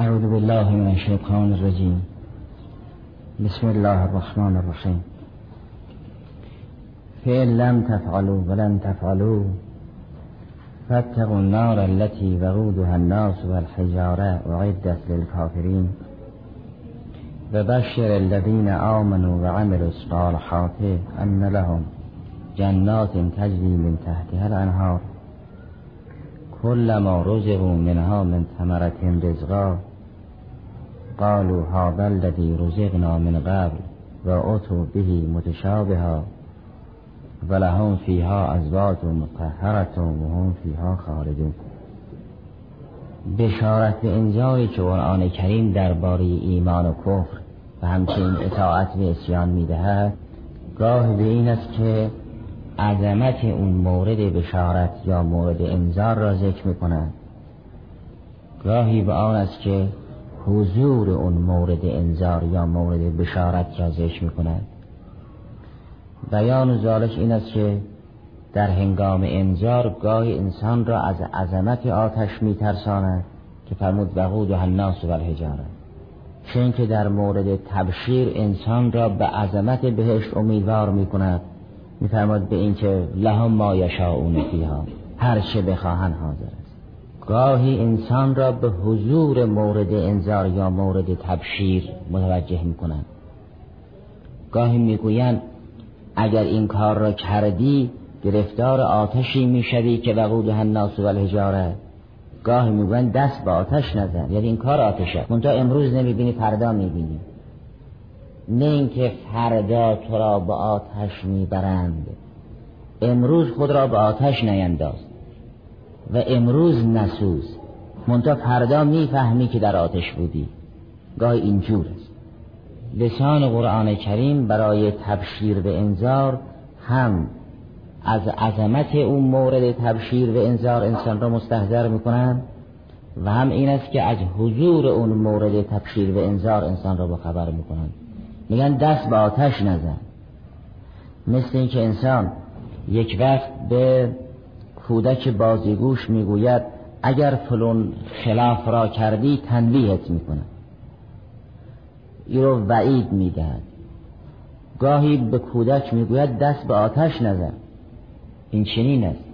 اعوذ بالله من الشیطان الرجیم بسم الله الرحمن الرحیم فإن لم تفعلوا ولن تفعلوا. فاتقوا النار التي وقودها الناس والحجارة وعدت للكافرين. وبشر الذين آمنوا وعملوا الصالحات أن لهم جنات تجري من تحتها الأنهار. كلما رزقوا منها من ثمرة رزقا قالوا هذا الذي رزقنا من قبل وأتوا به متشابها ولهم فيها ازواج مطهرة وهم فيها خالدون. بشارت به انجایی که قرآن کریم درباره ایمان و کفر و همچنین اطاعت به اسیان می‌دهد گاه به این است که عظمت اون مورد بشارت یا مورد انذار را ذکر می‌کنند گاهی به آن است که حضور اون مورد انذار یا مورد بشارت را ذکر می‌کنند بیان ذالک این است که در هنگام انذار گاهی انسان را از عظمت آتش میترساند که فرمود وقود و الناس و الحجاره چون که در مورد تبشیر انسان را به عظمت بهشت امیدوار می‌کند میفرماد به اینکه لهم ما یشاؤون فیها هر چه بخواهن حاضر. گاهی انسان را به حضور مورد انذار یا مورد تبشیر متوجه می‌کنند. گاهی می‌گویند اگر این کار را کردی گرفتار آتشی می‌شوی که وقود الناس و الحجاره گاهی می‌گویند دست به آتش نزن. یعنی این کار آتشه منتها امروز نمی‌بینی فردا می‌بینی. نه اینکه فردا تو را به آتش می‌برند. امروز خود را به آتش نینداز. و امروز نسوز. منتها فردا می‌فهمی که در آتش بودی. گاهی اینجور است. لسان قرآن کریم برای تبشیر به انذار هم از عظمت اون مورد تبشیر و انذار انسان را مستحضر می‌کنن و هم این است که از حضور اون مورد تبشیر و انذار انسان را با خبر می‌کنن. میگن دست به آتش نزن. مثل اینکه انسان یک وقت به کودک بازیگوش می‌گوید اگر فلون خلاف را کردی تنبیهت می‌کنه ای رو وعید می‌دهد. گاهی به کودک می‌گوید دست به آتش نزن. این چنین است.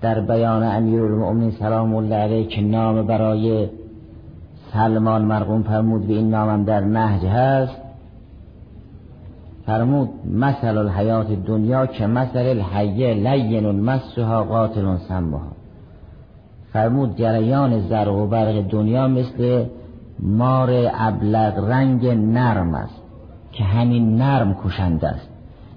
در بیان امیر المؤمنین سلام الله علیه که نام برای سلمان مرقوم فرمود به این نامم در نهج هست فرمود مثل الحیات دنیا که مثل الحیه لین مسها قاتل سمها. فرمود جریان زرق و برق دنیا مثل مار ابلغ رنگ نرم است که همین نرم کشنده است.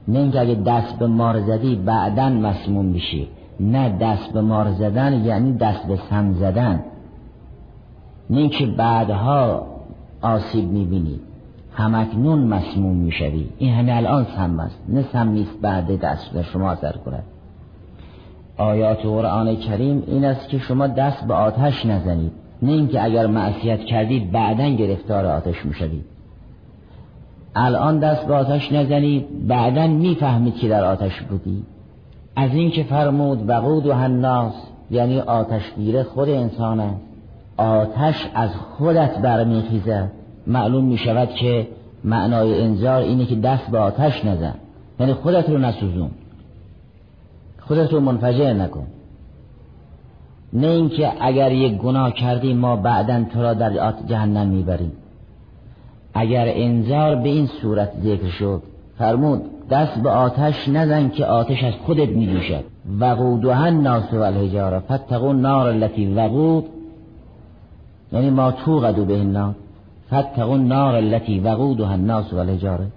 نه اگه دست به مار زدی بعدا مسموم میشی. نه دست به مار زدن یعنی دست به سم زدن. نه اینکه بعدها آسیب می‌بینی. همکنون مسموم می‌شوی. این همه الان سم است. نه سم نیست بعد دست به شما اثر کند. آیات قرآن کریم این است که شما دست به آتش نزنید. نه اینکه اگر معصیت کردید بعدا گرفتار آتش می‌شوید الان دست به آتش نزنید بعدا می‌فهمید که در آتش بودی. از اینکه فرمود وقود و هنناس یعنی آتش گیره خود انسان آتش از خودت برمیخیزد. معلوم می شود که معنای انذار اینه که دست به آتش نزن. یعنی خودت رو نسوزون. خودت رو منفجر نکن. نه اینکه اگر یک گناه کردی ما بعدا تو را در جهنم می‌بریم. اگر انذار به این صورت ذکر شد فرمود دست به آتش نزن که آتش از خودت می دوشد وقودها الناس و الحجاره فتقون نار التي وقود. یعنی ما توقدو به النار فتقون نار التي وقودها الناس و الحجاره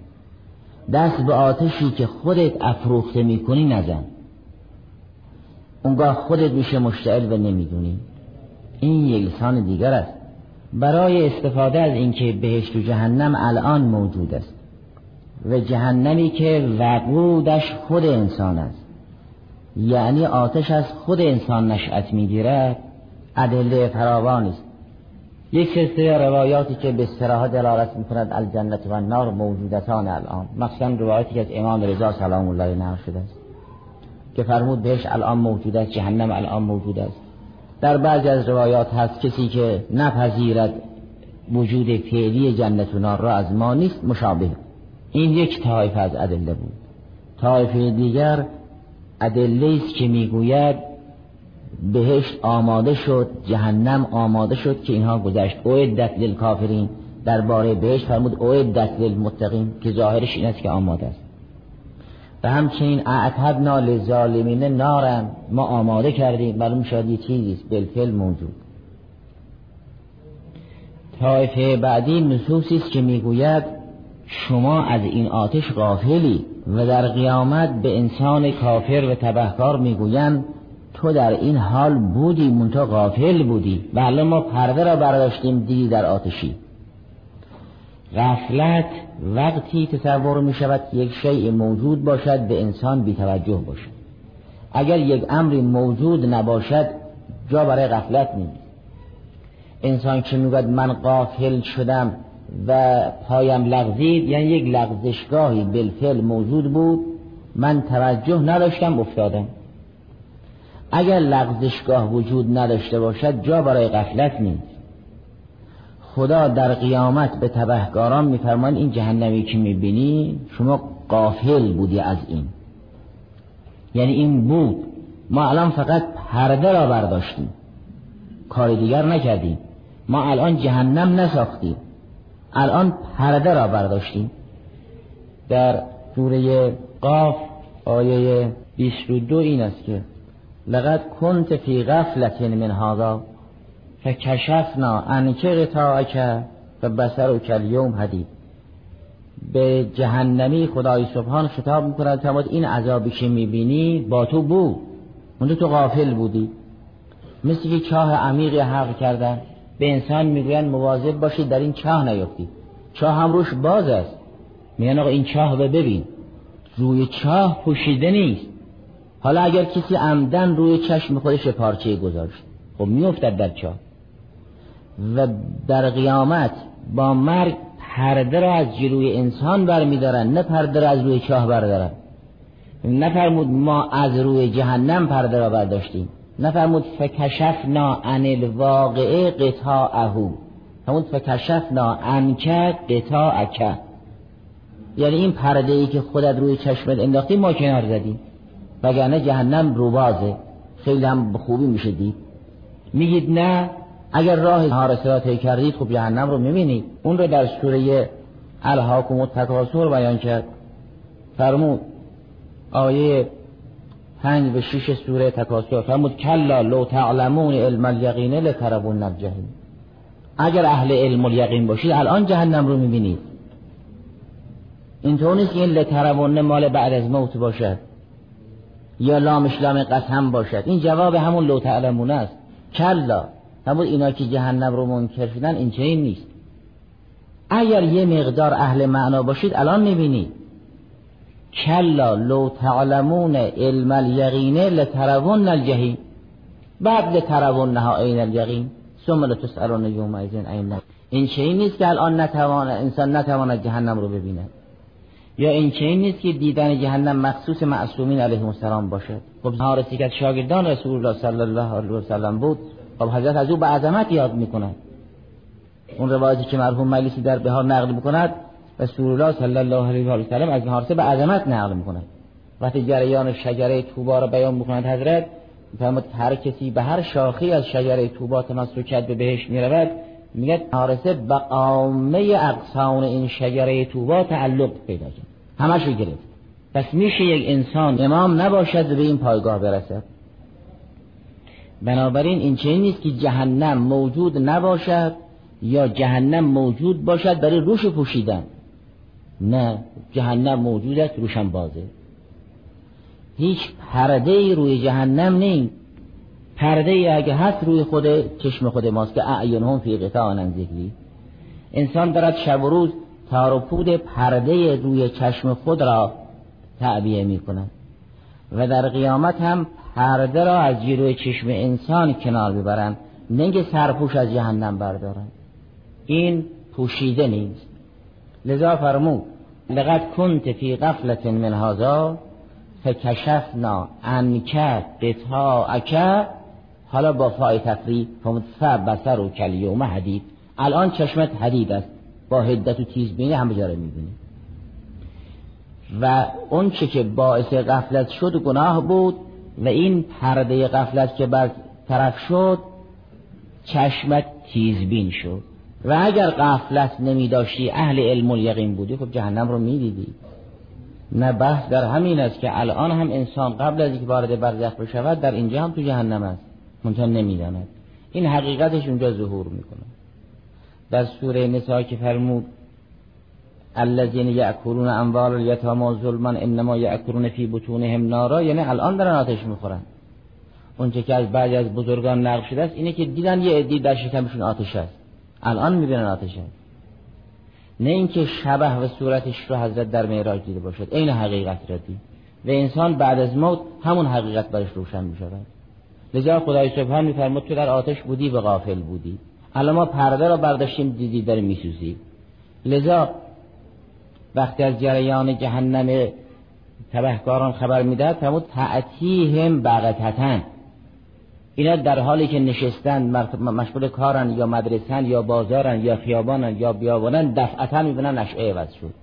دست به آتشی که خودت افروخته می‌کنی نزن. اونگاه خودت میشه مشتعل و نمی‌دونی. این یک لسان دیگر است. برای استفاده از اینکه بهشت و جهنم الان موجود است. و جهنمی که وقودش خود انسان است. یعنی آتش از خود انسان نشأت می‌گیرد ادله فراوانی است. یک سلسله روایاتی که به استراحه دلالت می‌کند الجنت و النار موجودتان الان مخصوصا روایاتی که از امام رضا سلام الله نقل شده است که فرمود بهش الان موجود است جهنم الان موجود است. در بعضی از روایات هست کسی که نپذیرد وجود فعلی جنت و نار را از ما نیست مشابه. این یک طایف از ادله بود. طایفه دیگر ادله است که می‌گوید بهشت آماده شد جهنم آماده شد که اینها گذشت. اعدت للکافرین درباره بهشت فرمود اعدت للمتقین که ظاهرش این است که آماده است. و همچنین اعتدنا للظالمین نارم ما آماده کردیم معلوم شد یه چیزی بالفعل موجود. طایفه بعدی نصوصی است که می‌گوید شما از این آتش غافلی و در قیامت به انسان کافر و تبهکار می‌گویند تو در این حال بودی منتها غافل بودی. بله ما پرده را برداشتیم دیدی در آتشی. غفلت وقتی تصور می شود یک شیء موجود باشد به انسان بیتوجه باشد. اگر یک امری موجود نباشد جا برای غفلت نیست. انسان که می‌گوید؟ من قافل شدم و پایم لغزید یعنی یک لغزشگاهی بالفعل موجود بود. من توجه نداشتم افتادم. اگر لغزشگاه وجود نداشته باشد جا برای غفلت نیست. خدا در قیامت به تبهکاران میفرمان این جهنمی که می‌بینی شما قافل بودی از این. یعنی این بود. ما الان فقط پرده را برداشتیم. کار دیگر نکردیم. ما الان جهنم نساختیم. الان پرده را برداشتیم. در سوره قاف آیه 22 این است که لقد کنت فی غفلت من هذا. فکشفنا عنک غطاءک و بسر و کلیوم حدید به جهنمی خدای سبحان خطاب می‌کند فرمود این عذابی که می‌بینی با تو بود منو تو غافل بودی. مثل که چاه عمیقی حق کردن به انسان می‌گوین مواظب باشید در این چاه نیفتی. چاه هم روش باز است. میگن آقا این چاه رو ببین. روی چاه پوشیده نیست. حالا اگر کسی عمدن روی چشم خودش پارچه گذاشت خب میافتد در چاه و در قیامت با مرگ پرده را از جلوی انسان برمیدارن نه پرده را از روی چاه بردارن. نفرمود ما از روی جهنم پرده را برداشتیم. نفرمود فکشفنا عن الواقعه قطاعهو همون فکشفنا عنک قطاعک یعنی این پرده ای که خودت روی چشمت انداختی ما کنار زدیم. وگرنه جهنم روبازه. خیلی هم خوبی میشه دید. میگید نه اگر راه را طی کردید خب جهنم رو می‌بینید. اون رو در سوره الهاکم التکاسر بیان کرد. فرمود آیه پنج و شش سوره تکاسر فرمود کلا لو تعلمون علم الیقین لتربون الجحیم. اگر اهل علم الیقین باشید الان جهنم رو می‌بینید. اینطور نیست که این لتربون مال بعد از موت باشد یا لامش لام قسم باشد. این جواب همون لو تعلمون است. کلا. همون اینا که جهنم رو منکر شدن این چنین نیست. اگر یه مقدار اهل معنا باشید الان می‌بینید. کلا لو تعلمون علم الیقینه لترون الجحیم. بعد لترون نها این الیقین. ثم لتسالون یوم ایزن این این نیست که الان نتوانه انسان نتواند جهنم رو ببیند. یا این چنین نیست که دیدن جهنم مخصوص معصومین علیهم السلام باشد؟ خب حارسی که شاگردان رسول الله صلی الله علیه و سلم بود. خب حضرت از او به عظمت یاد می‌کنند اون روایتی که مرحوم مجلسی در بهار نقل می‌کند رسول الله صلی الله علیه و سلم از حارسه به عظمت نقل می‌کند. وقتی جریان شجره توبا را بیان می‌کند حضرت میفرماد هر کسی به هر شاخی از شجره توبا تمسک به بهش می‌رود. میگه حارسه به عامه اقسام این شجره توبا تعلق پیدا کرد. همشو گرفت. پس میشه یک انسان امام نباشد به این پایگاه برسد؟ بنابراین این چنین نیست که جهنم موجود نباشد یا جهنم موجود باشد برای روش پوشیدن. نه جهنم موجود است روشن بازه. هیچ پرده روی جهنم نیست پرده ای اگه هست روی خود چشم خود ماست که هم فی قطاع ذکری. انسان دارد شب و روز تار و پود پرده روی چشم خود را تعبیه می کند. و در قیامت هم پرده را از جیروی چشم انسان کنار ببرند. نه سرپوش از جهنم بردارن این پوشیده نیست. لذا فرمود لقد کنت فی غفلت من هذا فکشفنا عنک قطاعک حالا با فای تفری فهمت بسر و کلیوم حدید. الان چشمت حدید است. با هدت و تیزبینی همه جا رو می‌بینی. و اون چه که باعث غفلت شد گناه بود و این پرده غفلت که بر طرف شد چشمت تیزبین شد. و اگر غفلت نمی داشتی اهل علم و یقین بودی خب جهنم رو می‌دیدی. نه بحث در همین است که الان هم انسان قبل از اینکه وارد برزخ بشود در اینجا هم تو جهنم است. منتها نمی‌داند. این حقیقتش اونجا ظهور می‌کنه. در سوره نساء که فرمود الذين ياكلون اموال اليتامى ظلما انما ياكلون في بطونهم نارا یعنی الان دارن آتش می‌خورن. اونچه که از بعضی از بزرگان نقل شده است اینه که دیدن یه عدی در شکمشون آتش است الان می‌بینن آتش است نه اینکه شبه و صورتش رو حضرت در معراج دیده باشد. عین حقیقت را دید و انسان بعد از موت همون حقیقت برش روشن می‌شود. لذا خدای سبحان میفرمود تو در آتش بودی و غافل بودی. الان ما پرده را برداشتیم دیدی در میسوزی. لذا وقتی از جریان جهنم تبهکاران خبر می‌دهد فرمود تعتیهم بغتتن اینا در حالی که نشستن مشغول کارن یا مدرسن یا بازارن یا خیابانن یا بیابانن دفعتا می‌بینن نشعه عوض شد.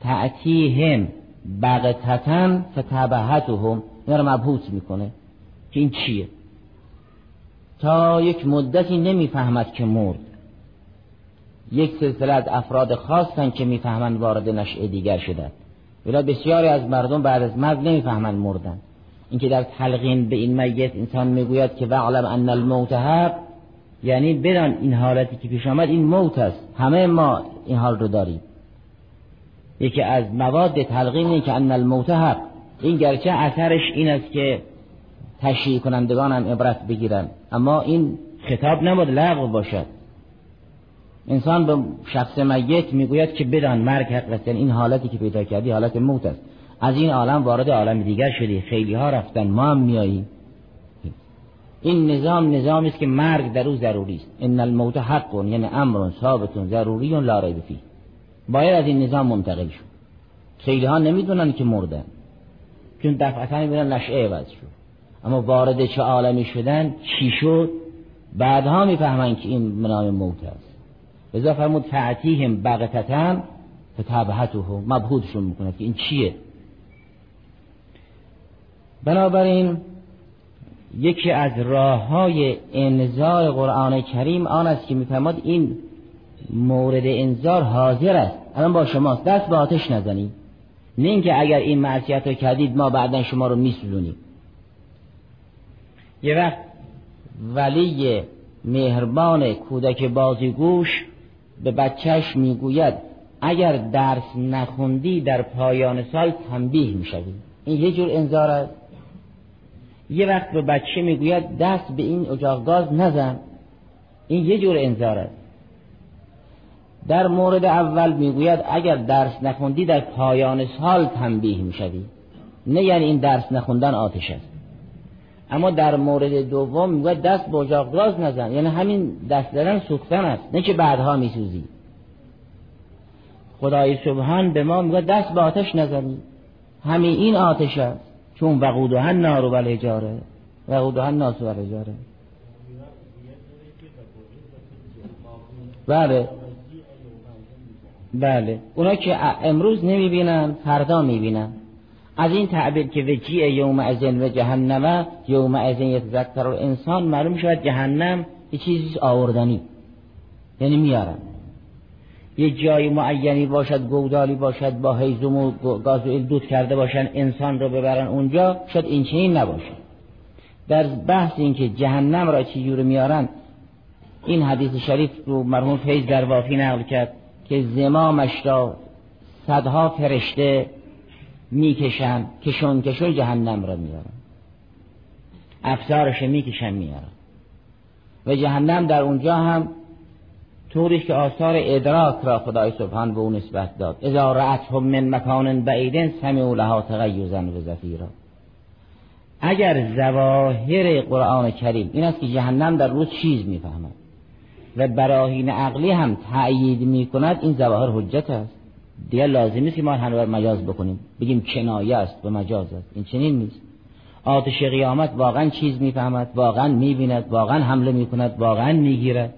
تعتیهم بغتتن فتبهتهم. اینا رو مبهوت می‌کنه. که این چیه؟ تا یک مدتی نمی‌فهمد که مرد. یک سلسله از افراد خاصن که می‌فهمند وارد نشعه دیگر شده ولی بسیاری از مردم بعد از مرگ نمی‌فهمند مردن. اینکه در تلقین به این میت انسان می‌گوید که وعلم ان الموت حق یعنی بدان این حالتی که پیش آمد این موت است. همه ما این حال رو داریم. یکی از مواد تلقین که ان الموت حق. این گرچه اثرش این است که تشریح کنندگان هم عبرت بگیرن اما این خطاب نبود لغو باشد. انسان به شخص میت می‌گوید که بدان مرگ حق است. یعنی این حالتی که پیدا کردی حالت موت است. از این عالم وارد عالم دیگر شدی. خیلی ها رفتن ما هم میاییم این نظام نظامی است که مرگ در او ضروری است. ان الموت حق یعنی امر ثابت ضروری لا ریب فیه. باید از این نظام منتقل شد خیلی ها نمی‌دونن که مردن. چون دفعتا می‌بینن نشعه عوض شد. اما وارد چه عالمی شدن چی شد؟ بعدها می‌فهمن که این منام موت است. لذا فرمود فعتیهم بغتتن فتبهته مبهودشون می‌کنه که این چیه؟ بنابراین یکی از راه های انذار قرآن کریم آن است که میفرماد این مورد انذار حاضر است. الان با شماست. دست به آتش نزنید. نه اینکه اگر این معصیت رو کردید ما بعدا شما رو میسوزونیم. یه وقت ولی مهربان کودک بازیگوش به بچهش می‌گوید اگر درس نخوندی در پایان سال تنبیه می‌شوی. این یه جور انذار است. یه وقت به بچه می‌گوید دست به این اجاق گاز نزن. این یه جور انذار است. در مورد اول می‌گوید اگر درس نخوندی در پایان سال تنبیه می‌شوی. نه یعنی این درس نخوندن آتش است. اما در مورد دوم می‌گوید دست به اجاق گاز نزن. یعنی همین دست دادن سوختن است. نه که بعدها میسوزی. خدای سبحان به ما میگه دست به آتش نزنی همین این آتش است. چون وقودها نار و الحجاره وقودها ناس و الحجاره بله. بله. اونا که امروز نمی‌بینن فردا می‌بینن. از این تعبیر که وجیع یوم ازن و جهنم یوم ازن یتذکر انسان معلوم شود جهنم یه چیزی آوردنی. یعنی میارن. یه جای معینی باشد گودالی باشد با هیزم و گاز و دود کرده باشن انسان رو ببرن اونجا شاید این چنین نباشه. در بحث این که جهنم را چجور میارن این حدیث شریف رو مرحوم فیض در وافی نقل کرد که زمامش را صدها فرشته می‌کشن کشون کشون جهنم را میارن افسارش می‌کشن میارن و جهنم در اونجا هم طوری که آثار ادراک را خدای سبحان به اون نسبت داد. اذا رأتهم من مکان بعیدن سمعوا لها تغیزا و زفیرا. اگر زواهر قرآن کریم این است که جهنم در روز چیز می‌فهمد. و براهین عقلی هم تأیید می‌کند این زواهر حجت است. دیگر لازم نیست که ما هنوز مجاز بکنیم. بگیم کنایه است و مجاز است. این چنین نیست. آتش قیامت واقعا چیز می‌فهمد واقعا می‌بیند واقعا حمله می‌کند واقعا می‌گیرد.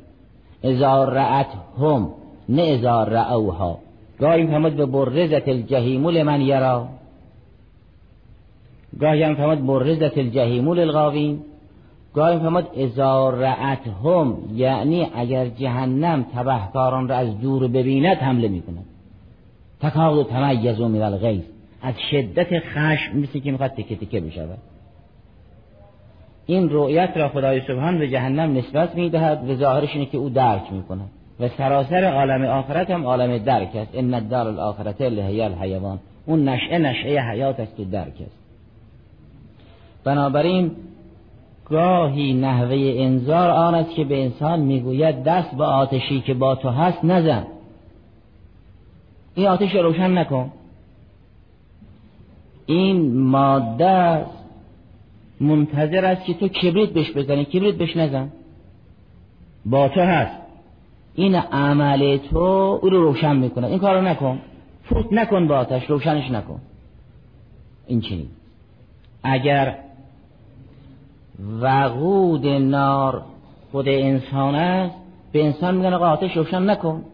ازار رعت هم نه ازار رعوها گاهی می‌فهمد به برزت الجهیم لمن یرا. گاهی هم فهمد برزت الجهیم للغاوین. گاهی فهمد ازار رعت هم یعنی اگر جهنم تبهکاران را از دور ببیند حمله می‌کند. تکاد و تمیز و من از شدت خشم مثل که می‌خواد تکه تکه بشود. این رؤیت را خدای سبحان به جهنم نسبت می‌دهد و ظاهرش اینه که او درک می‌کند. و سراسر عالم آخرت هم عالم درک است. ان الدار الاخرت لهی الحیوان. اون نشعه نشعه حیات است که درک است. بنابراین گاهی نحوه انذار آن است که به انسان می‌گوید دست به آتشی که با تو هست نزن. این آتش روشن نکن. این ماده منتظر است که تو کبریت بهش بزنی. کبریت بهش نزن. با تو هست. این عمل تو او رو روشن می‌کنه. این کارو نکن. فوت نکن با آتش. روشنش نکن. این چی اگر وقود نار خود انسان است به انسان میگن آقا آتش روشن نکن.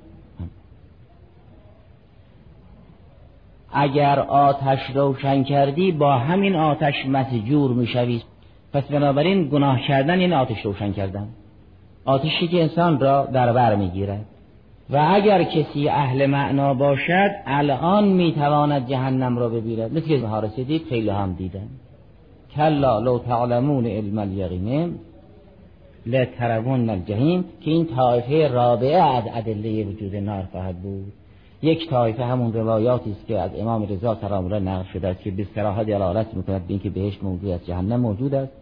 اگر آتش روشن کردی با همین آتش مسجور می‌شوی. پس بنابراین گناه کردن این آتش روشن کردن. آتشی که انسان را در بر می‌گیرد و اگر کسی اهل معنا باشد الان می‌تواند جهنم را ببیرد. مثل که رسیدید خیلی هم دیدن کلا لو تعلمون علم الیقین لترون الجحیم که این طایفه رابعه از ادله وجود نار خواهد بود. یک طایفه همون روایاتی است که از امام رضا سلام الله نقل شده است که به صراحت دلالت می‌کند به اینکه بهش موجود است جهنم موجود است.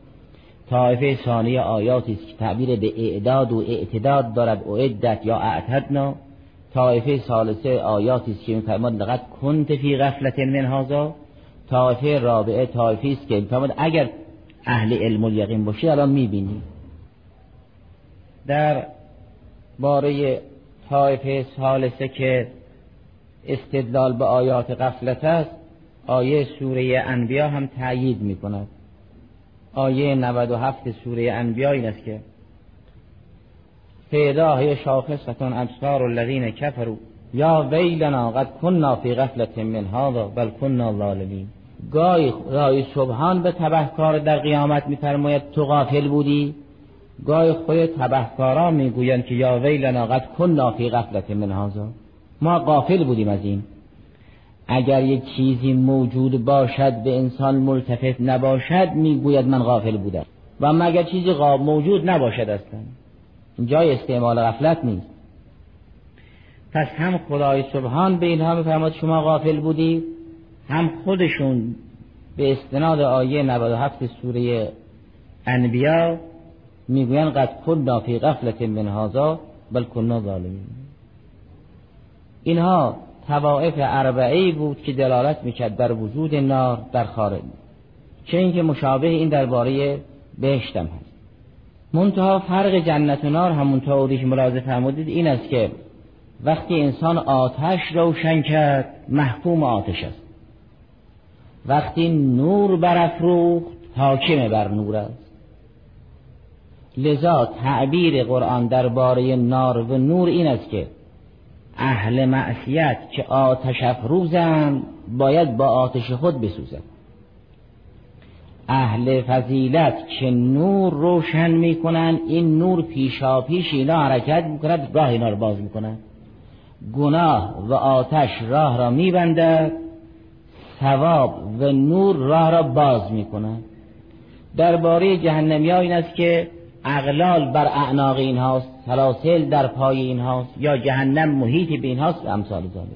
طایفه ثانیه آیاتی است که تعبیر به اعداد و اعتداد دارد اعدت یا اعتدنا. طایفه ثالثه آیاتی است که میفرماد لقد کنت فی غفلت من هذا. طایفه رابعه طایفه است که میفرماد اگر اهل علم و یقین باشی الان می‌بینی. در باره طایفه ثالثه که استدلال به آیات غفلت است آیه سوره انبیا هم تأیید می کند آیه 97 سوره انبیا این است که فیداه شاخصتون ابصار الذین کفروا یا ویلنا قد کننا فی غفلت من هذا بل کننا ظالمین. گاهی رای سبحان به تبهکار در قیامت میفرماید تو غافل بودی؟ گاهی خود تبهکارا می‌گویند که یا ویلنا قد کننا فی غفلت من هذا. ما قافل بودیم از این. اگر یک چیزی موجود باشد به انسان ملتفت نباشد می‌گوید من غافل بودم. و اما اگر چیزی موجود نباشد اصلا. جای استعمال غفلت نیست. پس هم خدای سبحان به اینها میفرماد شما غافل بودی هم خودشون به استناد آیه 97 سوره انبیا می‌گویند قد کنا فی غفلت من هذا بل کنا ظالمین. اینها توائف اربعه بود که دلالت می‌کرد در وجود نار در خارج. چه اینکه مشابه این درباره بهشتم هست. منتها فرق جنت و نار همون طوری که ملاحظه فرمودید این است که وقتی انسان آتش روشن کرد محکوم آتش است. وقتی نور برافروخت حاکم بر نور است. لذا تعبیر قرآن درباره نار و نور این است که اهل معصیت که آتش افروزند باید با آتش خود بسوزند. اهل فضیلت که نور روشن می‌کنن این نور پیشا پیش اینا حرکت می‌کند راه اینا رو باز می‌کنند. گناه و آتش راه را میبندد ثواب و نور راه را باز می‌کنند. درباره جهنمی ها این است که اغلال بر اعناق این هاست سلاسل در پای این هاست یا جهنم محیطی به این هاست امثال ذالک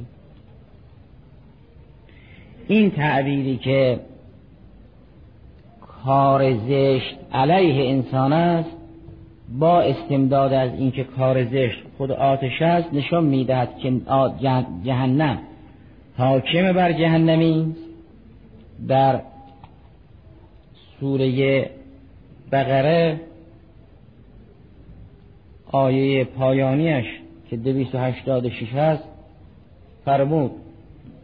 این تعبیری که کار زشت علیه انسان است با استمداد از اینکه کار زشت خود آتش است نشان می‌دهد که جهنم حاکم بر جهنمی در سوره بقره آیه پایانیش که دویست و هشتاد هست فرمود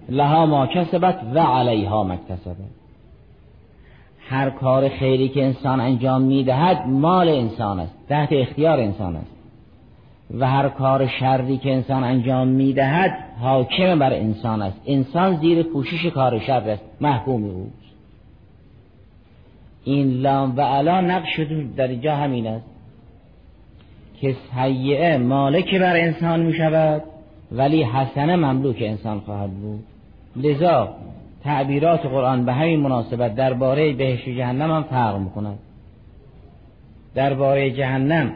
لها ما کسبت و علیها مکتسبه هر کار خیری که انسان انجام می‌دهد مال انسان است تحت اختیار انسان است. و هر کار شری که انسان انجام می‌دهد حاکم بر انسان است. انسان زیر پوشش کار شر است محکوم او. این لام و علا نقش در جا همین است. که سیعه مالک بر انسان می شود ولی حسنه مملوک انسان خواهد بود. لذا تعبیرات قرآن به همین مناسبت درباره بهشت و جهنم هم فرق می‌کند درباره جهنم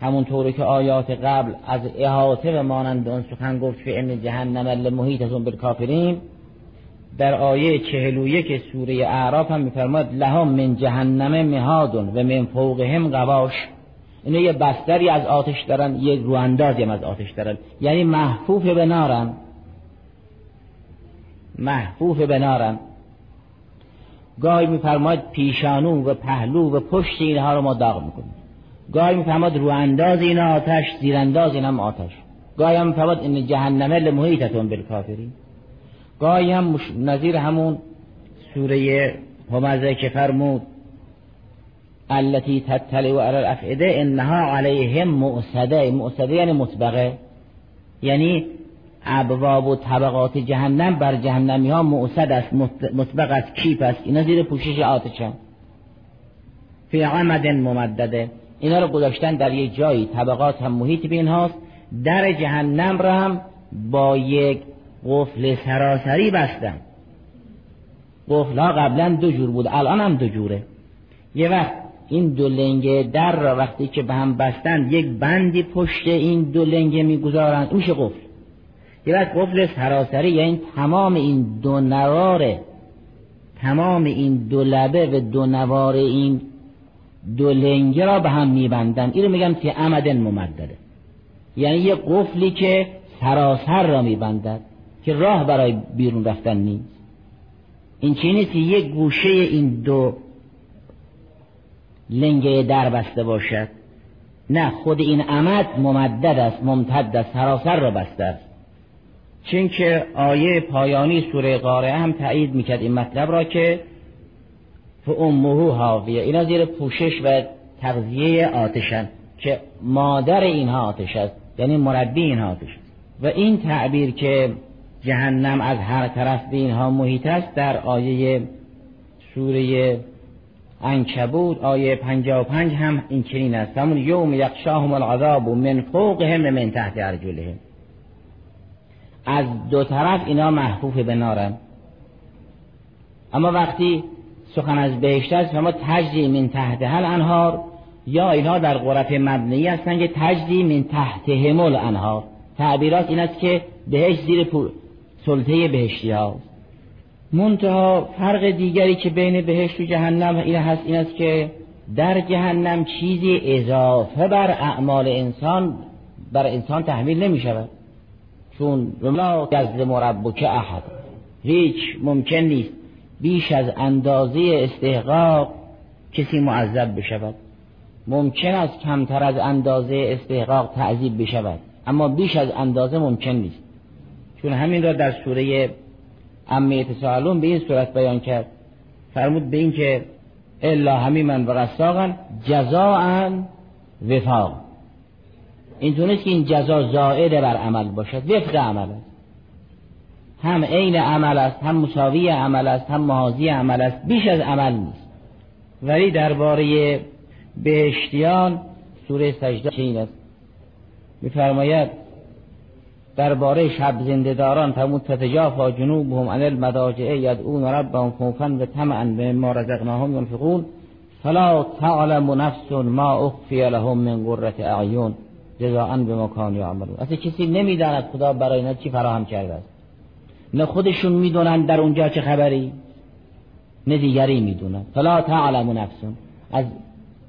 همونطوری که آیات قبل از احاطه و مانند اون سخن گفت فی ان جهنم لمحیط از اون بالکافرین در آیه چهل و یک سوره اعراف هم میفرماد لهم من جهنم مهادون و من فوقهم غواش. اینه یه بستری از آتش دارن یه رواندازی هم از آتش دارن. یعنی محفوف به نارن. محفوف به نارن. گاهی میفرماد پیشانو و پهلو و پشت اینها رو ما داغ می‌کنیم. گاهی میفرماد رو انداز این آتش زیرانداز این هم آتش. گاهی هم میفرماد این جهنمه لمحیطتون بالکافرین گاهی هم نظیر همون سوره همزه که فرمود. التي تتلع على الافعده انها عليهم مؤسده مؤسده یعنی مطبقه یعنی ابواب و طبقات جهنم بر جهنمی ها مؤسد است. مطبق است. کیپ است؟ اینا زیر پوشش آتشن فی عمد ممدده. اینا رو گذاشتن در یک جایی. طبقات هم محیط به اینهاست در جهنم را هم با یک قفل سراسری بستن. قفل ها قبلا دو جور بود. الان هم دو جوره. یه وقت این دو لنگه در را وقتی که به هم بستن یک بندی پشت این دو لنگه می‌گذارن. میشه قفل؟ یه وقت قفل سراسری یعنی تمام این دو نوار تمام این دو لبه و دو نوار این دو لنگه را به هم میبندن. این رو میگن که عمدن ممدده. یعنی یه قفلی که سراسر را میبندد که راه برای بیرون رفتن نیست. این چی نیست؟ یک گوشه این دو لنگه در بسته باشد. نه خود این عمد ممدد است ممتد است سراسر را بسته است. چون که آیه پایانی سوره قارعه هم تایید می‌کرد این مطلب را که فامه حاویه اینا زیر پوشش و تغذیه آتشن که مادر اینها آتش است یعنی مربی اینها آتش است. و این تعبیر که جهنم از هر طرف به اینها محیط است در آیه سوره انکبود آیه 55 هم این چنین است. همون یوم یخشاهم العذاب من فوقهم و من تحت ارجلهم. از دو طرف اینا محفوف به نارن. اما وقتی سخن از بهشت است شما تجری من تحت هل انهار یا اینها در غرف مبنی هستن که تجری من تحت همول انهار تعبیرات این است که بهشت زیر سلطه بهشتی ها منتها فرق دیگری که بین بهشت و جهنم این هست این است که در جهنم چیزی اضافه بر اعمال انسان بر انسان تحمیل نمی شود چون لا مربو که احد. هیچ ممکن نیست بیش از اندازه استحقاق کسی معذب بشود. ممکن است کمتر از اندازه استحقاق تعذیب بشود اما بیش از اندازه ممکن نیست. چون همین را در سوره امیت سالون به این صورت بیان کرد. فرمود به این که الا همیمن و غساقا جزاء وفاق. این که این جزا زائد بر عمل باشد. وفق عمل است. هم عین عمل است هم مساوی عمل است هم محاضی عمل است. بیش از عمل نیست. ولی درباره بهشتیان سوره سجده چین است. میفرماید درباره شب زندهداران فرمود تتجافا جنوبهم عن المضاجع یدعون ربهم خوفا و طمعا مما رزقناهم ينفقون. فلا تعلم نفس ما اخفی لهم من قرة اعیون جزاء بما كانوا يعملون اصلا کسی نمی‌داند خدا برای اینا چی فراهم کرده است. نه خودشون می‌دونن در اونجا چه خبری نه دیگری می‌دونن. فلا تعلم نفس. از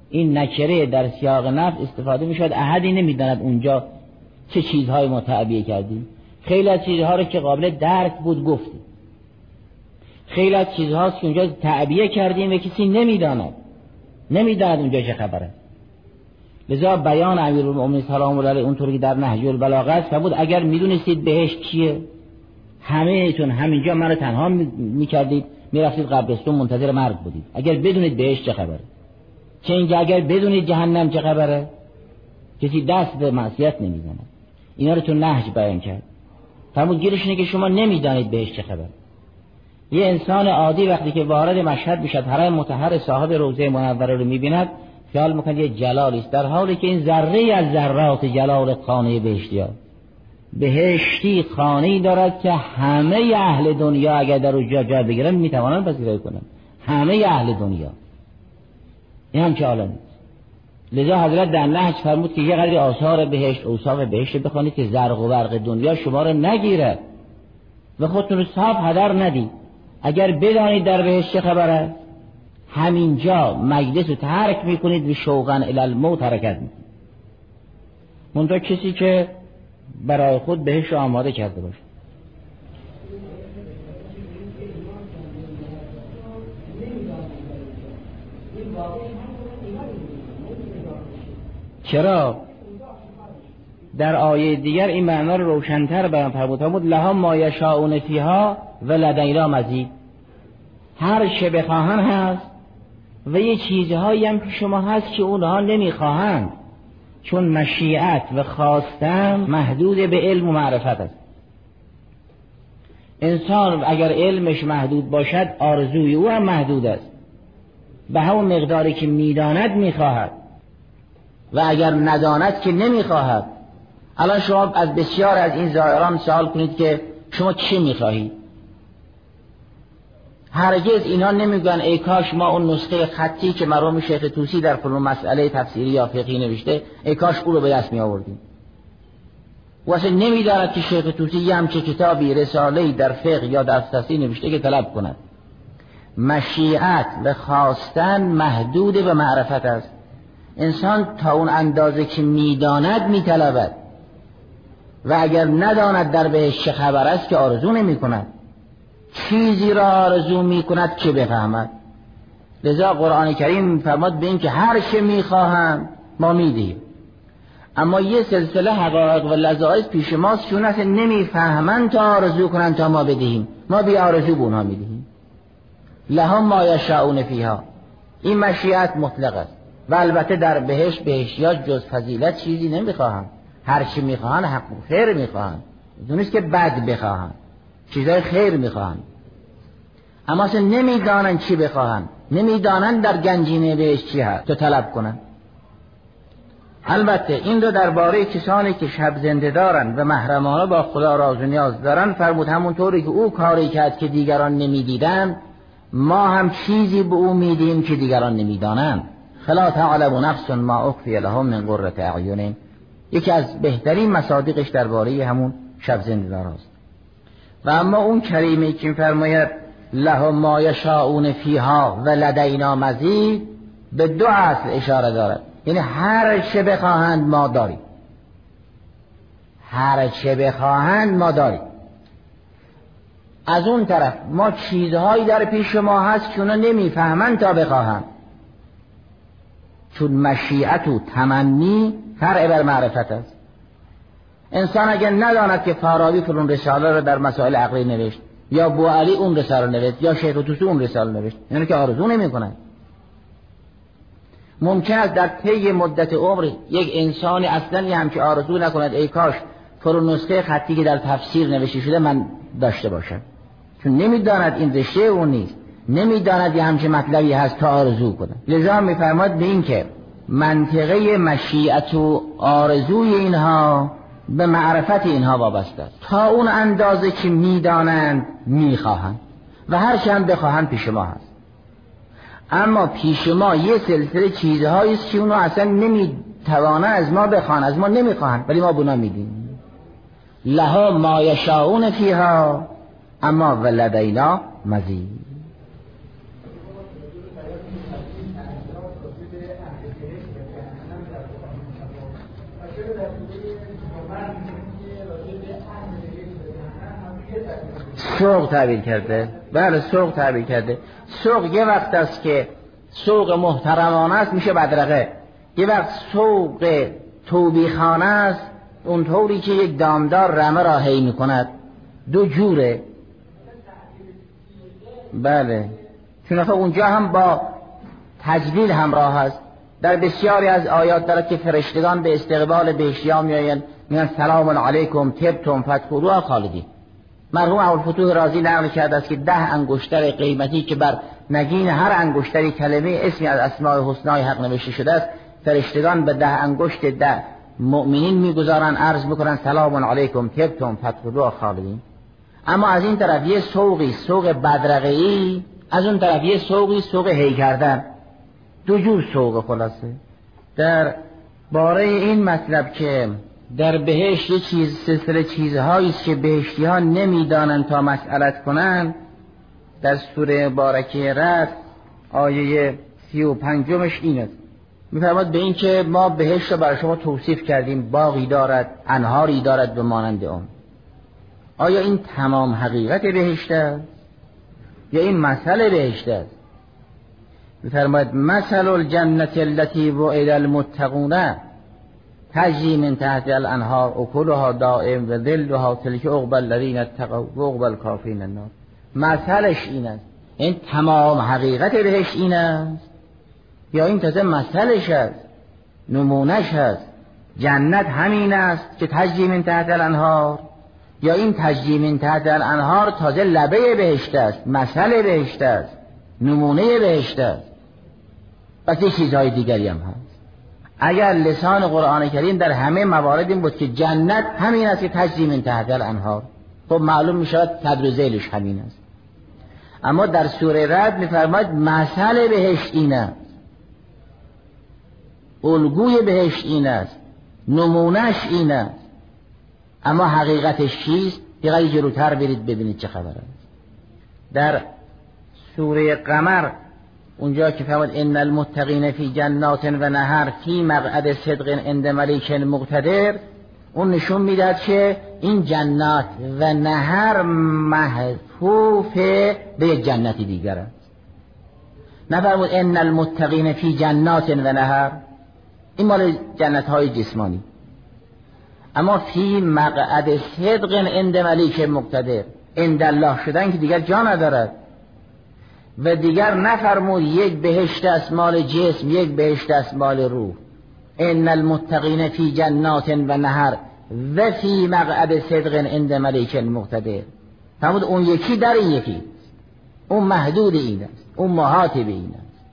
این نکره در سیاق نفس استفاده می‌شد احدی نمی‌داند اونجا چه چیزهای ما تعبیه کردیم؟ خیلی از چیزها رو که قابل درک بود گفتیم. خیلی از چیزهاست که اونجا تعبیه کردیم و کسی نمی‌داند. نمی‌داند اونجا چه خبره. لذا بیان امیر المؤمنین سلام علیه اونطوری که در نهج البلاغه است بود اگر می‌دونستید بهش چیه همه تون همینجا منو تنها می‌کردید می‌رفتید قبرستون منتظر مرگ بودید. اگر بدونید بهش چه خبره. چه اینکه اگر بدونید جهنم چه خبره. کسی دست به معصیت نمی‌زنه اینا رو تو نهج بیان کرد. فرمود گیرش اینه که شما نمی‌دانید بهش چه خبر. یه انسان عادی وقتی که وارد مشهد می‌شد حرم متحر صاحب روزه منوره رو می‌بیند خیال می‌کنه یه جلالی است. در حالی که این ذره از ذرات جلال خانه بهشتی ها بهشتی خانه دارد که همه اهل دنیا اگر در اونجا جا بگیرن می‌توانند پذیرایی کنن. همه اهل دنیا. این هم چه عالمی لذا حضرت در نهج فرمود که یه قدری آثار بهشت اوصاف بهشت بخوانید که زرق و برق دنیا شما رو نگیره. و خودتون رو صاف هدر ندید اگر بدانید در بهشت چه خبره همینجا مجلس رو ترک می‌کنید و شوقن الموت حرکت می‌کنید. منتها کسی که برای خود بهش آماده کرده باشه. چرا؟ در آیه دیگر این معنا رو روشنتر بیان فرمود. فرمود لها ما یشاؤون فیها و لدینا مزید. هر چه بخواهن هست و یه چیزهایی هم که شما هست که اونها نمی‌خواهند. چون مشیعت و خواستن محدود به علم و معرفت است. انسان اگر علمش محدود باشد آرزوی او هم محدود است. به همون مقداری که می‌داند می‌خواهد. و اگر نداند که نمی‌خواهد. الان شما از بسیار از این زائران سوال کنید که شما چی می‌خواهید؟ هرگز اینا نمیگن ای کاش ما اون نسخه خطی که مرحوم شیخ توسی در فلان مسئله تفسیری یا فقهی نوشته ای کاش او رو به دست می آوردیم و اصلا نمی‌داند که شیخ توسی یه همچه کتابی رساله در فقه یا در تفسیر نوشته که طلب کند. مشیعت و خواستن محدود به معرفت است. انسان تا اون اندازه که می‌داند میطلبد. و اگر نداند در بهش چه خبر است که آرزو نمی کند چیزی را آرزو می کند که بفهمد. لذا قرآن کریم فرماد به این که هر چه می‌خواهم ما می‌دهیم. اما یه سلسله حقایق و لذایز پیش ماست چون اصلا نمی‌فهمند تا آرزو کنند تا ما بدهیم. ما بی آرزو به اونها می‌دهیم. لهم ما فیها. این مشیت مطلق است. و البته در بهش یا جز فضیلت چیزی نمی‌خواهم هر چی می‌خواهن حق خیر می‌خواهن نیست که بد بخواهن چیزای خیر می‌خواهن اما اصلا نمی‌دانن چی بخواهن نمی‌دانن در گنجینه بهش چی هست. تو طلب کنن. البته این رو درباره کسانی که شب زنده دارن و محرمانه با خدا راز و نیاز دارن فرمود همونطوری که او کاری کرد که دیگران نمی‌دیدن ما هم چیزی به او میدیم که دیگران نمی‌دانند فلا تعلم نفس ما اخفی لهم من قرة اعین. یکی از بهترین مصادیقش درباره همون شب زنده است. و اما اون کریمی که فرماید لهم ما یشاؤون فیها و لدینا مزید به دو اصل اشاره دارد. یعنی هر چه بخواهند ما داریم. هر چه بخواهند ما داریم. از اون طرف ما چیزهایی در پیش ما هست که اونا نمی‌فهمند تا بخواهند. چون مشیعت و تمنی فرع بر معرفت است. انسان اگر نداند که فارابی فرون رساله رو در مسائل عقلی نوشت یا بو علی اون رساله نوشت یا شیخ توسی اون رساله نوشت یعنی که آرزو نمی ممکن است در طی مدت عمر یک انسانی اصلا هم که آرزو نکند ای کاش نسخه خطی که در تفسیر نوشته شده من داشته باشم. چون نمی‌داند این رشته اون نیست. نمی‌داند یه همچه مطلبی هست تا آرزو کنه. لذا میفرماد به این که منطقه مشیعت و آرزوی اینها به معرفت اینها وابسته است. تا اون اندازه که می‌دانند می‌خواهند و هر هم بخواهند پیش ما هست. اما پیش ما یه سلسله چیزهایی است که اونو اصلا نمی‌توانه از ما بخوان از ما نمی‌خواهند ولی ما بنا میدیم. لها ما یشاؤون فیها اما ولدینا مزید. سوق تعبیر کرده. بله سوق تعبیر کرده. سوق یه وقت است که سوق محترمانه است میشه بدرقه. یه وقت سوق توبیخانه است اونطوری که یک دامدار رمه را هی می‌کند. دو جوره. بله. چون اونجا هم با تجلیل همراه هست در بسیاری از آیات دارد که فرشتگان به استقبال بهشتیان میآیند. میگن سلام علیکم تبتم فتخلوها خالدین. مرحوم ابوالفتوح رازی نقل کرده است که ده انگشتر قیمتی که بر نگین هر انگشتری کلمه اسمی از اسماء حسنای حق نوشته شده است فرشتگان به ده انگشت ده مؤمنین می‌گذارن عرض می‌کنن سلام علیکم تبتم فتخلوها خالدین. اما از این طرف یه سوقی سوق بدرقی از اون طرف یه سوقی سوق هی کردن. دو جور سوق خلاصه. در باره این مطلب که در بهشت یه چیز سلسله چیزهایی است که بهشتی ها نمی‌دانند تا مسئلت کنند. در سوره بارکه رد آیه سی و پنجمش این است میفرماد به این که ما بهشت را برای شما توصیف کردیم باقی دارد انهاری دارد به مانند اون آیا این تمام حقیقت بهشت است؟ یا این مسئله بهشت است؟ میفرماید مثل الجنت التي وعد المتقون. تجری من تحت الانهار اکلها دائم و ذلها تلک عقب الذین اتقوا و عقب الکافرین النار. مثلش این است. این تمام حقیقت بهش این است. یا این تازه مثلش است. نمونش است. جنت همین است که تجری من تحت الانهار. یا این تجری من تحت الانهار تازه لبه بهشت است. مثل بهشت است. نمونه بهشت است. و چیزهای دیگری هم هست؟ اگر لسان قرآن کریم در همه موارد این بود که جنت همین است که تجری من تحت الانهار. خب معلوم می شود تدرزیلش همین است. اما در سوره رد میفرماید مثل بهشت این است. الگوی بهشت این است. نمونش این است. اما حقیقتش چیست؟ یه جلوتر برید ببینید چه خبر است. در سوره قمر اونجا که فرمود ان المتقین فی جنات و نهر فی مقعد صدق عند ملیک مقتدر اون نشون می‌داد که این جنات و نهر محفوف به یک جنتی دیگر است. نفرمود ان المتقین فی جنات و نهر. این مال جنت های جسمانی. اما فی مقعد صدق عند ملیک مقتدر عند الله شدن که دیگر جا ندارد. و دیگر نفرمود یک بهشت است مال جسم یک بهشت است مال روح. ان المتقین فی جنات و نهر و فی مقعد صدق عند ملیک مقتدر فرمود اون یکی در این یکی اون محدود این است. اون محاط به این است.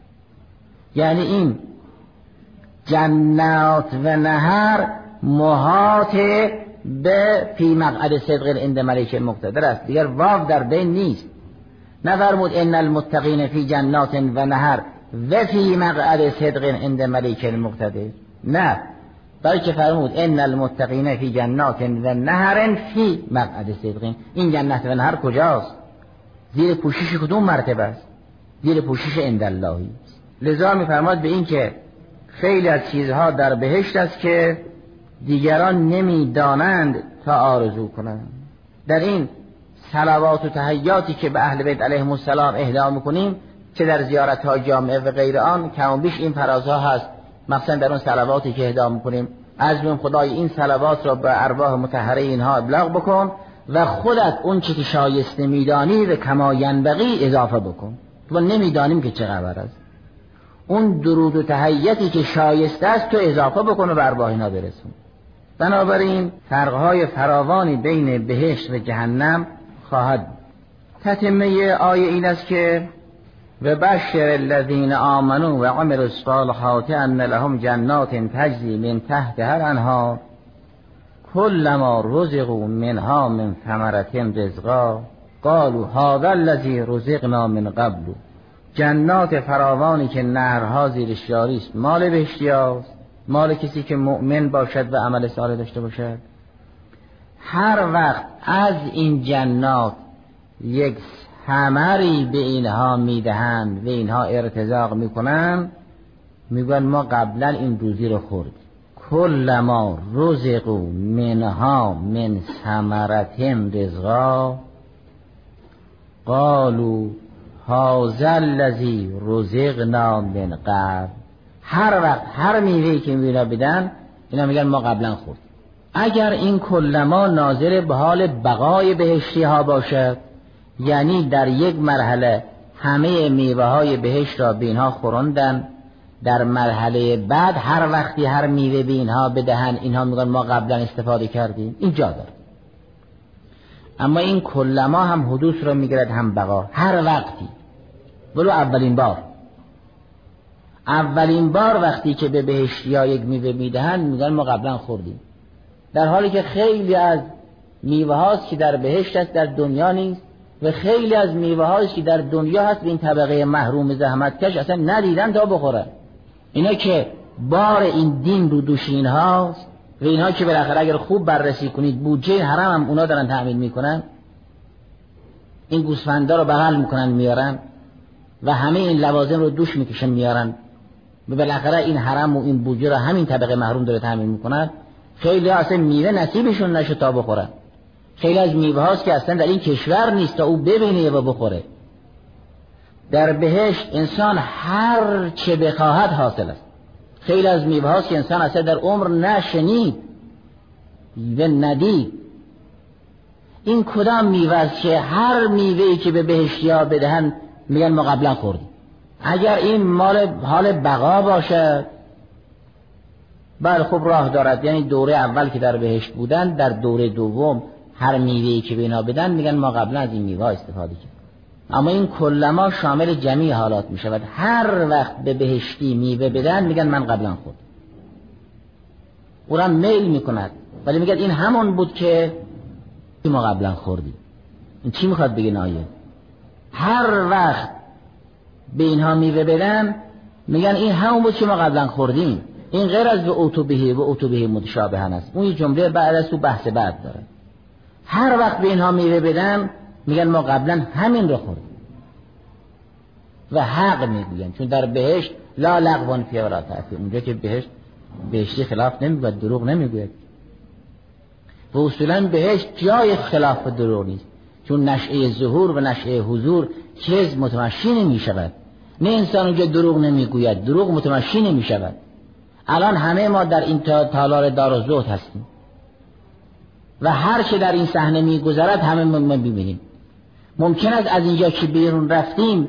یعنی این جنات و نهر محاط به فی مقعد صدق عند ملیک مقتدر است. دیگر واو در بین نیست. نفرمود ان المتقین فی جنات و نهر و فی مقعد صدق عند ملیک مقتدر نه. بلکه فرمود؟ ان المتقین فی جنات و نهر فی مقعد صدق. این جنت و نهر کجاست؟ زیر پوشش کدوم مرتبه است؟ زیر پوشش عند اللهی لذا میفرماد به این که خیلی از چیزها در بهشت است که دیگران نمی‌دانند تا آرزو کنند. در این صلوات و تحیاتی که به اهل بیت علیهم السلام اهدا می‌کنیم چه در زیارت های جامعه و غیر آن کم بیش این فرازها هست مثلا در اون صلواتی که اهدا می‌کنیم. از خدای این صلوات را به ارواح متحره اینها ابلاغ بکن و خودت اون چی که شایسته میدانی به کما ینبغی اضافه بکن. تو نمی‌دانیم که چه خبر است. اون درود و تحیتی که شایسته است تو اضافه بکن و ارواح اینا برسون. بنابراین فرقهای فراوانی بین بهشت و جهنم خواهد. تتمه آیه این است که و بشر الذین آمنوا و عملوا الصالحات ان لهم جنات تجری من تحت هر انهار كلما رزقوا منها من ثمرة رزقا قالوا هذا الذي رزقنا من قبل. جنات فراوانی که نهرها زیرش جاری است مال بهشتیاست مال کسی که مؤمن باشد و عمل صالح داشته باشد. هر وقت از این جنات یک ثمری به اینها می‌دهند و اینها ارتزاق می‌کنند میگن ما قبلا این روزی رو خورد کل ما رزقو منها من ثمرتن رزقا قالو هذا الذی رزقنا من قبل. هر وقت هر میوهی که میوه بدن اینا میگن ما قبلا خورد اگر این کلما ناظر به حال بقای بهشتی ها باشد یعنی در یک مرحله همه میوه های بهشت را به اینها در مرحله بعد هر وقتی هر میوه به اینها بدهن اینها میگن ما قبلا استفاده کردیم. این جا داره. اما این کلما هم حدوث را می‌گیرد هم بقا. هر وقتی. ولو اولین بار. اولین بار وقتی که به بهشتی یک میوه می‌دهند میگن ما قبلا خوردیم. در حالی که خیلی از میوه هاست که در بهشت است در دنیا نیست. و خیلی از میوه هاست که در دنیا هست این طبقه محروم زحمتکش اصلا ندیدن تا بخورن. اینا که بار این دین رو دوش هاست و اینها که بالاخره اگر خوب بررسی کنید بودجه حرم هم اونا دارن تأمین می‌کنن. این گوسفندا رو بغل می‌کنن میارن و همه این لوازم رو دوش می‌کشن میارن. و بالاخره این حرم و این بودجه رو همین طبقه محروم داره تأمین می‌کنن خیلی اصلا میوه نصیبشون نشه تا بخورن خیلی از میوه هاست که اصلا در این کشور نیست تا او ببینه و بخوره. در بهشت انسان هر چه بخواهد حاصل است. خیلی از میوه هاست که انسان اصلا در عمر نشنید و ندید. این کدام میوه است که هر میوه که به بهشتی ها بدهن میگن ما قبلا خوردیم. اگر این مال حال بقا باشد بله خوب راه دارد. یعنی دوره اول که در بهشت بودن در دوره دوم هر میوهی که به اینا بدن میگن ما قبلا از این میوه استفاده کرد اما این کلما شامل جمعی حالات می شود هر وقت به بهشتی میوه بدن میگن من قبلا خود او را میل می‌کند. ولی میگن این همون بود که ما قبلا خوردیم. این چی می‌خواد بگه نایه هر وقت به اینها میوه بدن میگن این همون بود که ما قبلا خوردیم. این غیر از به اوتوبهی و اوتوبهی متشابهن است. اون جمله بعد از تو بحث بعد داره. هر وقت به اینها میوه بدن میگن ما قبلا همین رو خوردیم. و حق می‌گوین چون در بهشت لا لغوان فی ولا اونجا که بهشت بهشتی خلاف نمی‌گوید دروغ نمی‌گوید. و اصولا بهشت جای خلاف دروغ نیست. چون نشعه ظهور و نشعه حضور چیز متمشی نمی شود نه انسان اونجا دروغ نمی‌گوید دروغ متمشی نمی شود الان همه ما در این تالار دار و زهد هستیم. و هر چه در این صحنه میگذرد همه ما ببینیم ممکن است از اینجا که بیرون رفتیم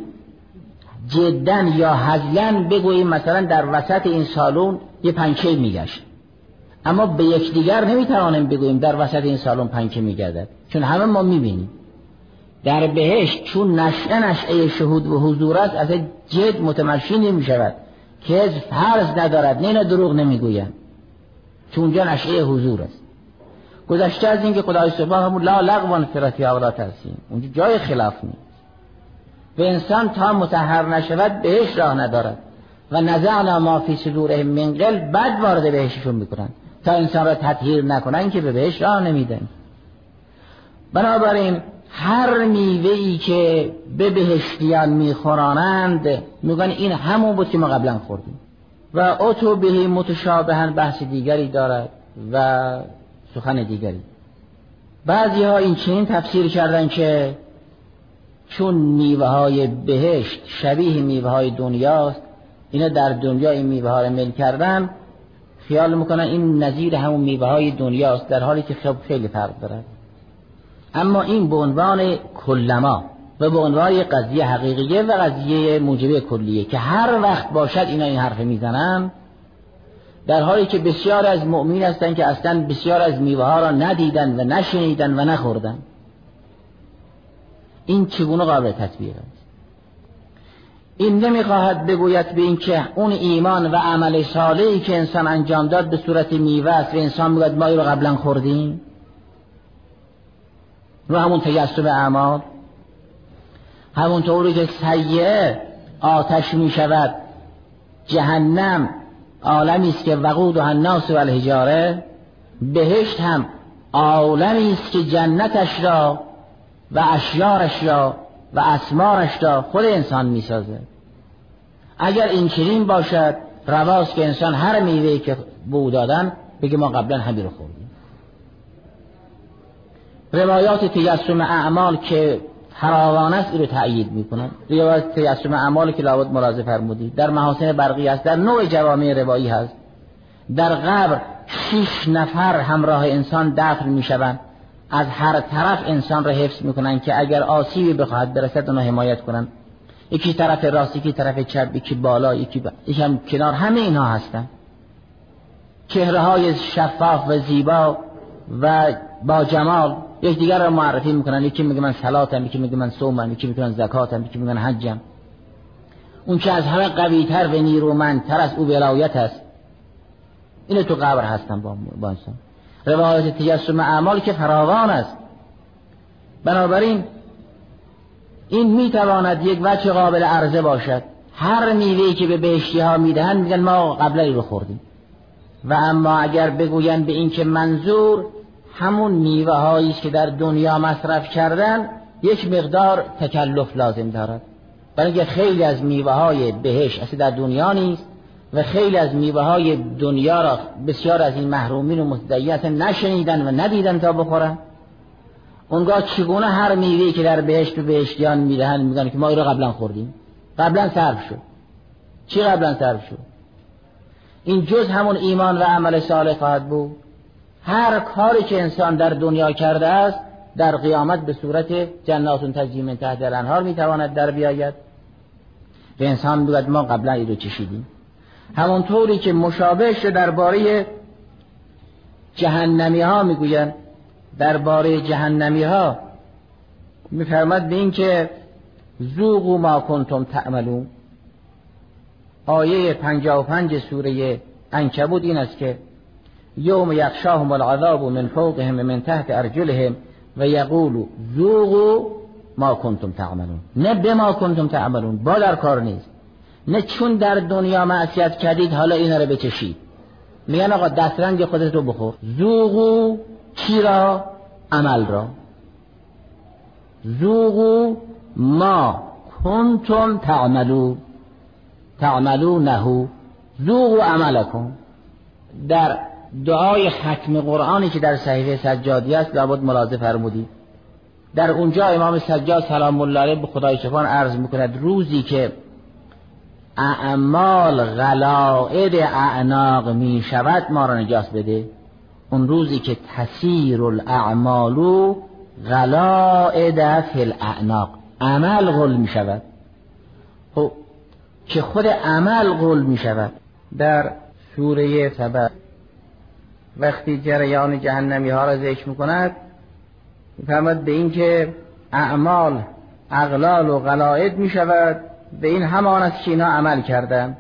جدا یا هزلا بگوییم مثلا در وسط این سالن یه پنکه میگشت. اما به یکدیگر نمی‌توانیم بگوییم در وسط این سالن پنکه میگردد چون همه ما می‌بینیم. در بهشت چون نشعه نشعه شهود و حضور است از جد متمشی نمی که فرض ندارد نه دروغ نمی‌گویم. چون اونجا نشعه حضور است. گذشته از اینکه خدای سبحانه همون لا لغوان فرتی آورات هستیم اونجا جای خلاف نیست. و انسان تا متحر نشود بهش راه ندارد. و نزعنا ما فی صدورهم من قل بد وارد بهششون می‌کنن تا انسان را تطهیر نکنن که به بهش راه نمیدن. بنابراین هر میوه ای که به بهشتیان میخورانند میگن این همون بود که ما قبلا خوردیم. و اتو به متشابهن بحث دیگری دارد و سخن دیگری. بعضی ها این چنین تفسیر کردن که چون میوه های بهشت شبیه میوه های دنیاست اینا در دنیا این میوه ها رو مل کردن خیال می‌کنن این نظیر همون میوه های دنیاست در حالی که خب خیلی فرق دارد. اما این به عنوان کلما و به عنوان قضیه حقیقیه و قضیه موجبه کلیه که هر وقت باشد اینا این حرف می‌زنن در حالی که بسیار از مؤمن هستند که اصلا بسیار از میوه ها را ندیدن و نشنیدن و نخوردن. این چگونه قابل تطبیق است؟ این نمی‌خواهد بگوید به این که اون ایمان و عمل صالحی که انسان انجام داد به صورت میوه است و انسان می‌گوید ما رو قبلا خوردیم؟ رو همون تجسم اعمال همونطوری که سیعه آتش می شود جهنم عالمی است که وقود و الناس و الحجاره بهشت هم عالمی است که جنتش را و اشیارش را و اسمارش را خود انسان می‌سازه. اگر این چنین باشد رواست که انسان هر میوه که به دادن بگه ما قبلا همین رو خوردیم. روایات تجسم اعمال که فراوان است رو تأیید می‌کنن روایات تجسم اعمال که لابد ملاحظه فرمودید. در محاسن برقی است در نوع جوامع روایی هست. در قبر شش نفر همراه انسان دفن می‌شوند. از هر طرف انسان را حفظ می‌کنن که اگر آسیبی بخواهد برسد اونو حمایت کنن یکی طرف راست یکی طرف چپ یکی بالا یکی با... یکی هم کنار. همه اینها هستن چهره های شفاف و زیبا و با جمال یک دیگر رو معرفی می‌کنن. یکی میگه من صلاتم یکی میگه من صومم یکی میگه من زکاتم یکی میگه من حجم. اون که از همه قوی تر و نیرومندتر از او ولایت است. اینو تو قبر هستن با, با انسان. روایت تجسم اعمال که فراوان است. بنابراین این می‌تواند یک وجه قابل عرضه باشد. هر میوهی که به بهشتی ها می‌دهند میگن ما قبلا رو خوردیم. و اما اگر بگویند به این که منظور همون میوه است که در دنیا مصرف کردن یک مقدار تکلف لازم دارد. برای اینکه خیلی از میوه های بهش اصلا در دنیا نیست و خیلی از میوه های دنیا را بسیار از این محرومین و متدعیت نشنیدن و ندیدن تا بخورن. اونگاه چگونه هر میوهی که در بهشت و بهشتیان می‌دهن میگن که ما رو قبلا خوردیم. قبلا صرف شد. چی قبلا صرف شد؟ این جز همون ایمان و عمل صالح خواهد بود. هر کاری که انسان در دنیا کرده است در قیامت به صورت جنات تجری من تحت الانهار می‌تواند در بیاید. به انسان بگوید ما قبلا این رو چشیدیم. همونطوری که مشابه شده درباره جهنمی ها می‌گویند. درباره جهنمی ها میفرماد به این که زوغ ما کنتم تعملون. آیه پنج سوره انکبود این است که یوم یخشاهم العذاب من فوقهم و من تحت ارجلهم و یقول ذوقوا ما کنتم تعملون. نه به ما کنتم تعملون با در کار نیست. نه چون در دنیا معصیت کردید حالا اینا رو بچشید. میگن آقا دسترنگ خودت رو بخور. ذوقوا چی را؟ عمل را. ذوقوا ما کنتم تعملون. تعملون نهو ذوقوا عملکم. در دعای ختم قرآنی که در صحیفه سجادی است لابد ملاحظه فرمودید. در اونجا امام سجاد سلام الله علیه به خدای شفان عرض می‌کند روزی که اعمال غلائد اعناق می شود ما را نجاس بده. اون روزی که تسیر الاعمال غلائد فی الاعناق عمل غل می شود خب که خود عمل غل می شود. در سوره سبع وقتی جریان جهنمی ها را ذکر می‌کند میفرماد به اینکه اعمال اغلال و غلائد می شود. به این همان است که اینا عمل کردن.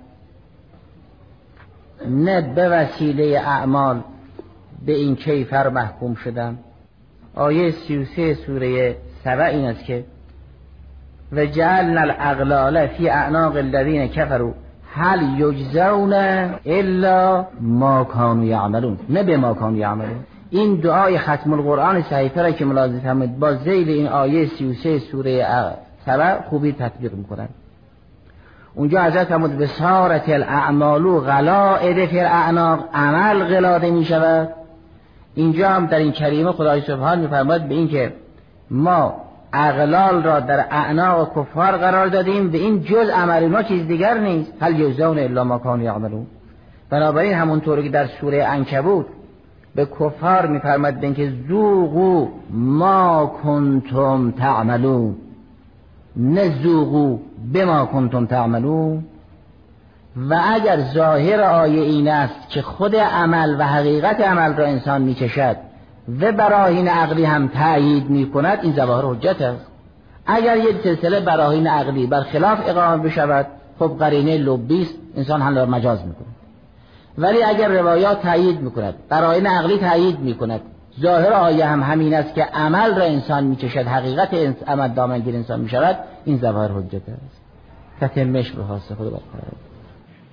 نه به وسیله اعمال به این کیفر محکوم شدن. آیه سی و سه سوره سبع این است که و جعلنا الاغلال فی اعناق الذین کفروا هل یجزون الا ما کانوا یعملون نه به ما کانوا یعملون این دعای ختم القرآن صحیفه را که ملاحظه فرمایید با زیل این آیه 33 سوره سبع خوبی تطبیق می‌کنن اونجا حضرت فرمود بسارت الاعمال غلائد فی الاعناق عمل غلاده می شود اینجا هم در این کریمه خدای سبحان میفرماید به این که ما اغلال را در اعناق کفار قرار دادیم. به این جز عمل ما چیز دیگر نیست. هل یجزون الا ما کانوا یعملون. بنابراین همونطوری که در سوره عنکبوت به کفار میفرماد به اینکه ذوقوا ما کنتم تعملون. نه ذوقوا بما کنتم تعملون. و اگر ظاهر آیه این است که خود عمل و حقیقت عمل را انسان میچشد و براهین عقلی هم تأیید می کند این ظواهر حجت است. اگر یک سلسله براهین عقلی بر خلاف اقامه بشود خب قرینه لبی است انسان هم مجاز می‌کند. ولی اگر روایات تأیید می‌کند براهین عقلی تأیید می‌کند ظاهر آیه هم همین است که عمل را انسان میچشد حقیقت عمل دامنگیر انسان می‌شود این ظواهر حجت است. تتمش به خاص خود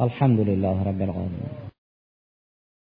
الحمد لله رب العالمین.